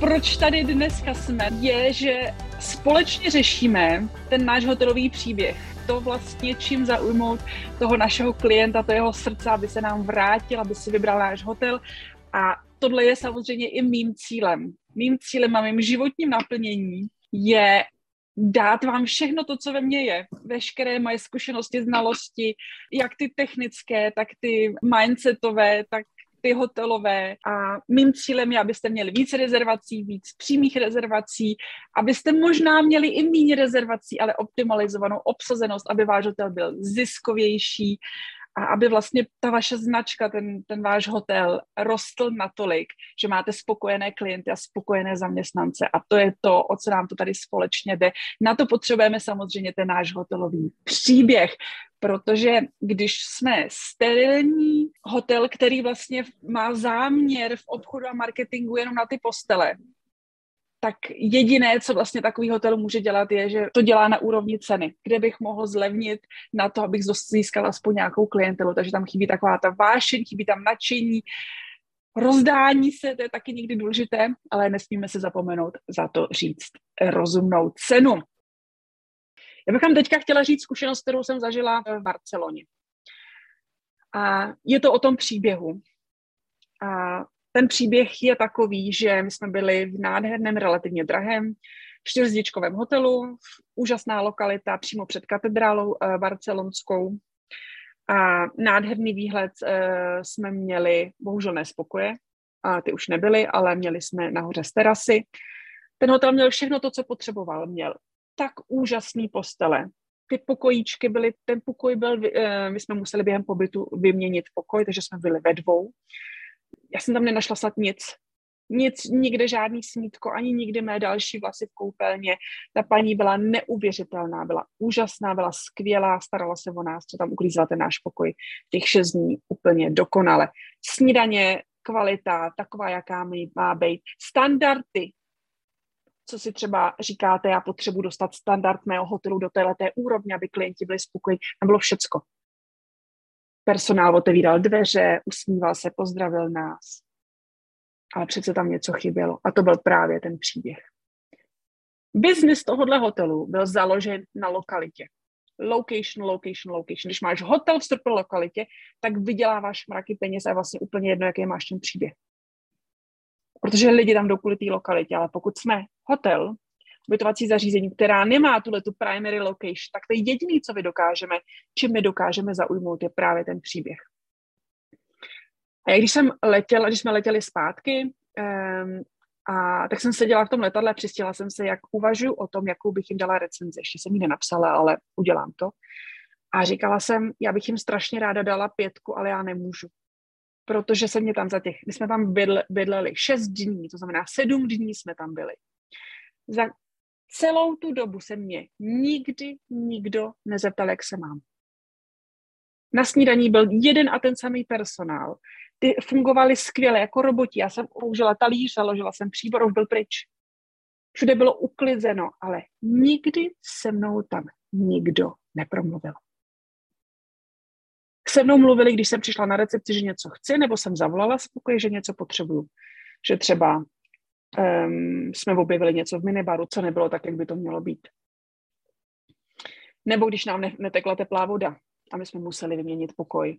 proč tady dneska jsme, je, že společně řešíme ten náš hotelový příběh. To vlastně, čím zaujmout toho našeho klienta, to jeho srdce, aby se nám vrátil, aby si vybral náš hotel. A tohle je samozřejmě i mým cílem. Mým cílem a mým životním naplnění je dát vám všechno to, co ve mně je. Veškeré moje zkušenosti, znalosti, jak ty technické, tak ty mindsetové, tak ty hotelové a mým cílem je, abyste měli víc rezervací, víc přímých rezervací, abyste možná měli i méně rezervací, ale optimalizovanou obsazenost, aby váš hotel byl ziskovější, a aby vlastně ta vaše značka, ten, ten váš hotel rostl natolik, že máte spokojené klienty a spokojené zaměstnance. A to je to, o co nám to tady společně jde. Na to potřebujeme samozřejmě ten náš hotelový příběh, protože když jsme sterilní hotel, který vlastně má záměr v obchodu a marketingu jenom na ty postele, tak jediné, co vlastně takový hotel může dělat, je, že to dělá na úrovni ceny, kde bych mohl zlevnit na to, abych získal aspoň nějakou klientelu. Takže tam chybí taková ta vášeň, chybí tam nadšení, rozdání se, to je taky někdy důležité, ale nesmíme se zapomenout za to říct rozumnou cenu. Já bych vám teďka chtěla říct zkušenost, kterou jsem zažila v Barceloně. A je to o tom příběhu. A ten příběh je takový, že my jsme byli v nádherném, relativně drahém čtyřzdičkovém hotelu, úžasná lokalita přímo před katedrálou uh, barcelonskou. A nádherný výhled uh, jsme měli, bohužel nespokoje, a ty už nebyly, ale měli jsme nahoře z terasy. Ten hotel měl všechno to, co potřeboval. Měl tak úžasný postele. Ty pokojíčky byly, ten pokoj byl, uh, my jsme museli během pobytu vyměnit pokoj, takže jsme byli ve dvou já jsem tam nenašla snad nic. Nic, nikde žádný smítko, ani nikdy mé další vlasy v koupelně. Ta paní byla neuvěřitelná, byla úžasná, byla skvělá, starala se o nás, co tam uklízela ten náš pokoj těch šest dní úplně dokonale. Snídaně, kvalita, taková, jaká mi má být. Standardy, co si třeba říkáte, já potřebuji dostat standard mého hotelu do této úrovně, aby klienti byli spokojení. Tam bylo všecko. Personál otevíral dveře, usmíval se, pozdravil nás. Ale přece tam něco chybělo. A to byl právě ten příběh. Biznis tohohle hotelu byl založen na lokalitě. Location, location, location. Když máš hotel v super lokalitě, tak vyděláváš mraky peněz a je vlastně úplně jedno, jaký máš ten příběh. Protože lidi tam jdou kvůli té lokalitě, ale pokud jsme hotel, ubytovací zařízení, která nemá tuhle tu primary location, tak to je jediné, co my dokážeme, čím my dokážeme zaujmout, je právě ten příběh. A když jsem letěla, když jsme letěli zpátky, um, a tak jsem seděla v tom letadle, přistěla jsem se, jak uvažuji o tom, jakou bych jim dala recenzi. Ještě jsem ji nenapsala, ale udělám to. A říkala jsem, já bych jim strašně ráda dala pětku, ale já nemůžu. Protože se mě tam za těch, my jsme tam bydle, bydleli šest dní, to znamená sedm dní jsme tam byli. Za celou tu dobu se mě nikdy nikdo nezeptal, jak se mám. Na snídaní byl jeden a ten samý personál. Ty fungovali skvěle jako roboti. Já jsem použila talíř, založila jsem příbor, už byl pryč. Všude bylo uklizeno, ale nikdy se mnou tam nikdo nepromluvil. Se mnou mluvili, když jsem přišla na recepci, že něco chci, nebo jsem zavolala spokoje, že něco potřebuju. Že třeba um, jsme objevili něco v minibaru, co nebylo tak, jak by to mělo být. Nebo když nám ne- netekla teplá voda a my jsme museli vyměnit pokoj.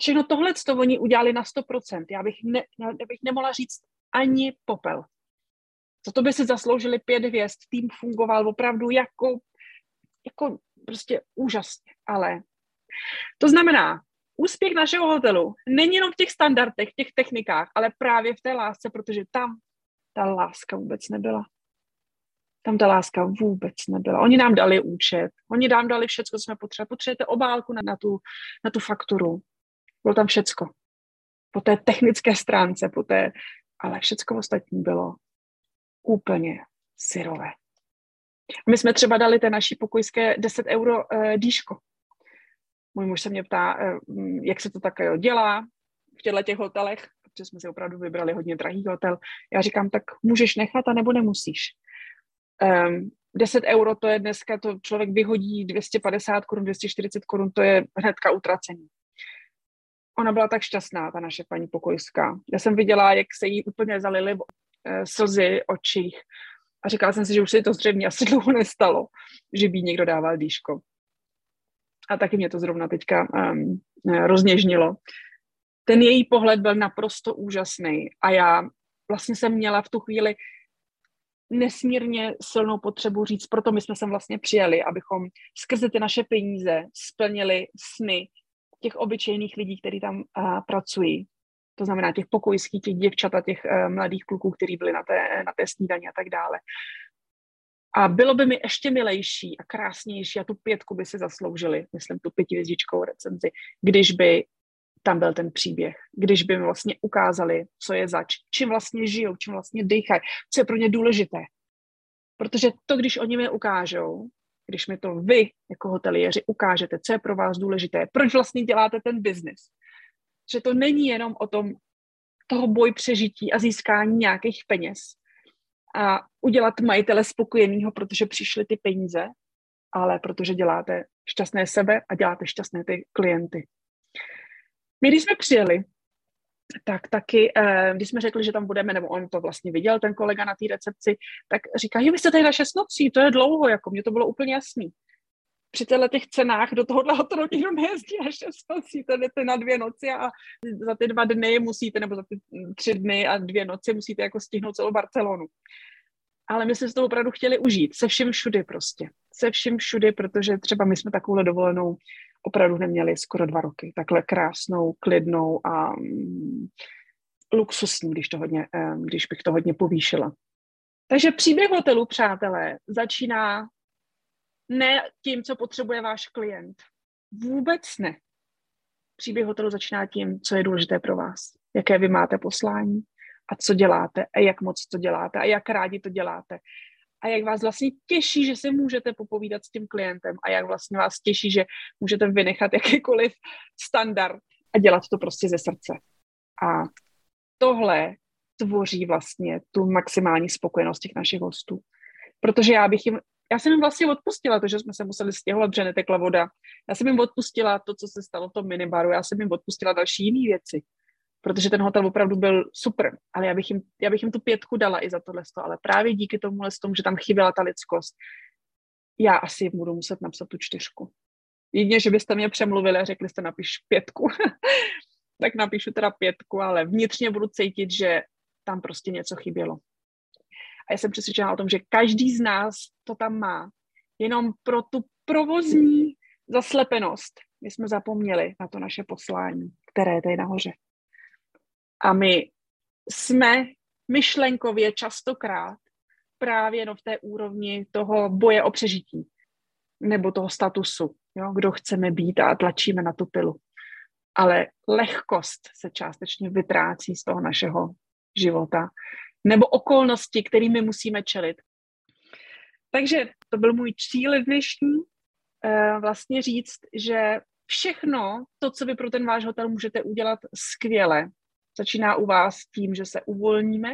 Všechno tohle to oni udělali na 100%. Já bych, ne, já bych nemohla říct ani popel. Za to by si zasloužili pět hvězd. Tým fungoval opravdu jako, jako prostě úžasně. Ale to znamená, úspěch našeho hotelu není jenom v těch standardech, v těch technikách, ale právě v té lásce, protože tam ta láska vůbec nebyla. Tam ta láska vůbec nebyla. Oni nám dali účet, oni nám dali všecko, co jsme potřebovali. Potřebujete obálku na, na, tu, na tu fakturu. Bylo tam všecko. Po té technické stránce, po té, ale všecko ostatní bylo úplně syrové. My jsme třeba dali té naší pokojské 10 euro uh, dýško. Můj muž se mě ptá, eh, jak se to tak dělá v těchto těch hotelech, protože jsme si opravdu vybrali hodně drahý hotel. Já říkám, tak můžeš nechat, a nebo nemusíš. Um, ehm, 10 euro to je dneska, to člověk vyhodí 250 korun, 240 korun, to je hnedka utracení. ona byla tak šťastná, ta naše paní pokojská. Já jsem viděla, jak se jí úplně zalily eh, slzy očích a říkala jsem si, že už se to zřejmě asi dlouho nestalo, že by někdo dával dýško. A taky mě to zrovna teďka um, rozněžnilo. Ten její pohled byl naprosto úžasný a já vlastně jsem měla v tu chvíli nesmírně silnou potřebu říct, proto my jsme sem vlastně přijeli, abychom skrze ty naše peníze splnili sny těch obyčejných lidí, kteří tam uh, pracují. To znamená těch pokojských, těch děvčat a těch uh, mladých kluků, kteří byli na té, na té snídaně a tak dále. A bylo by mi ještě milejší a krásnější a tu pětku by si zasloužili, myslím tu pětivězdičkou recenzi, když by tam byl ten příběh, když by mi vlastně ukázali, co je zač, čím vlastně žijou, čím vlastně dýchají, co je pro ně důležité. Protože to, když oni mi ukážou, když mi to vy jako hoteliéři ukážete, co je pro vás důležité, proč vlastně děláte ten biznis, že to není jenom o tom toho boj přežití a získání nějakých peněz a udělat majitele spokojenýho, protože přišly ty peníze, ale protože děláte šťastné sebe a děláte šťastné ty klienty. My, když jsme přijeli, tak taky, eh, když jsme řekli, že tam budeme, nebo on to vlastně viděl, ten kolega na té recepci, tak říká, že vy jste tady na šest nocí, to je dlouho, jako mně to bylo úplně jasný. Při těchto těch cenách do tohohle hotelu nikdo nejezdí na šest to jdete na dvě noci a za ty dva dny musíte, nebo za ty tři dny a dvě noci musíte jako stihnout celou Barcelonu. Ale my jsme si to opravdu chtěli užít, se vším všudy prostě. Se vším všudy, protože třeba my jsme takovou dovolenou opravdu neměli skoro dva roky. Takhle krásnou, klidnou a um, luxusní, když, to hodně, um, když bych to hodně povýšila. Takže příběh hotelu, přátelé, začíná ne tím, co potřebuje váš klient. Vůbec ne. Příběh hotelu začíná tím, co je důležité pro vás, jaké vy máte poslání a co děláte a jak moc to děláte a jak rádi to děláte a jak vás vlastně těší, že si můžete popovídat s tím klientem a jak vlastně vás těší, že můžete vynechat jakýkoliv standard a dělat to prostě ze srdce. A tohle tvoří vlastně tu maximální spokojenost těch našich hostů. Protože já bych jim, já jsem jim vlastně odpustila to, že jsme se museli stěhovat, že netekla voda. Já jsem jim odpustila to, co se stalo v tom minibaru, já jsem jim odpustila další jiné věci protože ten hotel opravdu byl super, ale já bych jim, já bych jim tu pětku dala i za tohle, ale právě díky tomu, tomu, že tam chyběla ta lidskost, já asi budu muset napsat tu čtyřku. Jedině, že byste mě přemluvili a řekli jste napiš pětku, tak napíšu teda pětku, ale vnitřně budu cítit, že tam prostě něco chybělo. A já jsem přesvědčená o tom, že každý z nás to tam má. Jenom pro tu provozní zaslepenost my jsme zapomněli na to naše poslání, které je tady nahoře. A my jsme myšlenkově častokrát právě no v té úrovni toho boje o přežití nebo toho statusu, jo, kdo chceme být a tlačíme na tu pilu. Ale lehkost se částečně vytrácí z toho našeho života nebo okolnosti, kterými musíme čelit. Takže to byl můj cíl dnešní, eh, vlastně říct, že všechno to, co vy pro ten váš hotel můžete udělat skvěle, Začíná u vás tím, že se uvolníme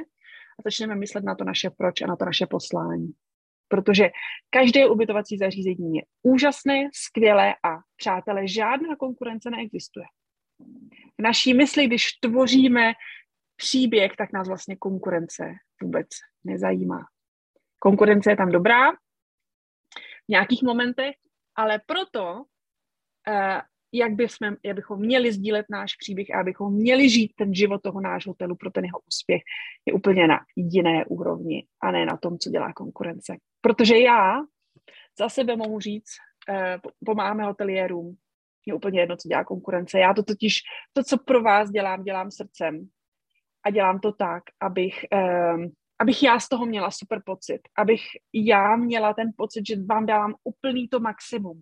a začneme myslet na to naše proč a na to naše poslání. Protože každé ubytovací zařízení je úžasné, skvělé a přátelé, žádná konkurence neexistuje. V naší mysli, když tvoříme příběh, tak nás vlastně konkurence vůbec nezajímá. Konkurence je tam dobrá v nějakých momentech, ale proto uh, jak, bychom, jak bychom měli sdílet náš příběh a abychom měli žít ten život toho náš hotelu pro ten jeho úspěch, je úplně na jiné úrovni a ne na tom, co dělá konkurence. Protože já za sebe mohu říct, eh, pomáháme hoteliérům, je úplně jedno, co dělá konkurence. Já to totiž, to, co pro vás dělám, dělám srdcem a dělám to tak, abych, eh, abych já z toho měla super pocit, abych já měla ten pocit, že vám dávám úplný to maximum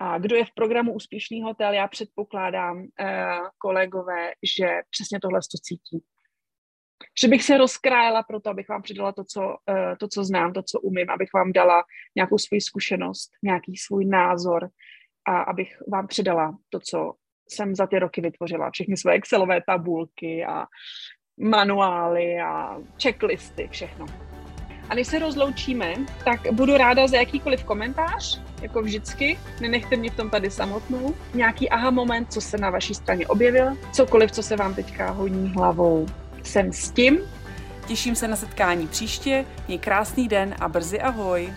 a kdo je v programu Úspěšný hotel, já předpokládám, eh, kolegové, že přesně tohle to cítí. Že bych se rozkrájela pro to, abych vám přidala to co, eh, to, co znám, to, co umím, abych vám dala nějakou svoji zkušenost, nějaký svůj názor a abych vám přidala to, co jsem za ty roky vytvořila. Všechny své Excelové tabulky a manuály a checklisty, všechno. A než se rozloučíme, tak budu ráda za jakýkoliv komentář, jako vždycky. Nenechte mě v tom tady samotnou. Nějaký aha moment, co se na vaší straně objevil, cokoliv, co se vám teďka honí hlavou. Jsem s tím. Těším se na setkání příště, měj krásný den a brzy ahoj.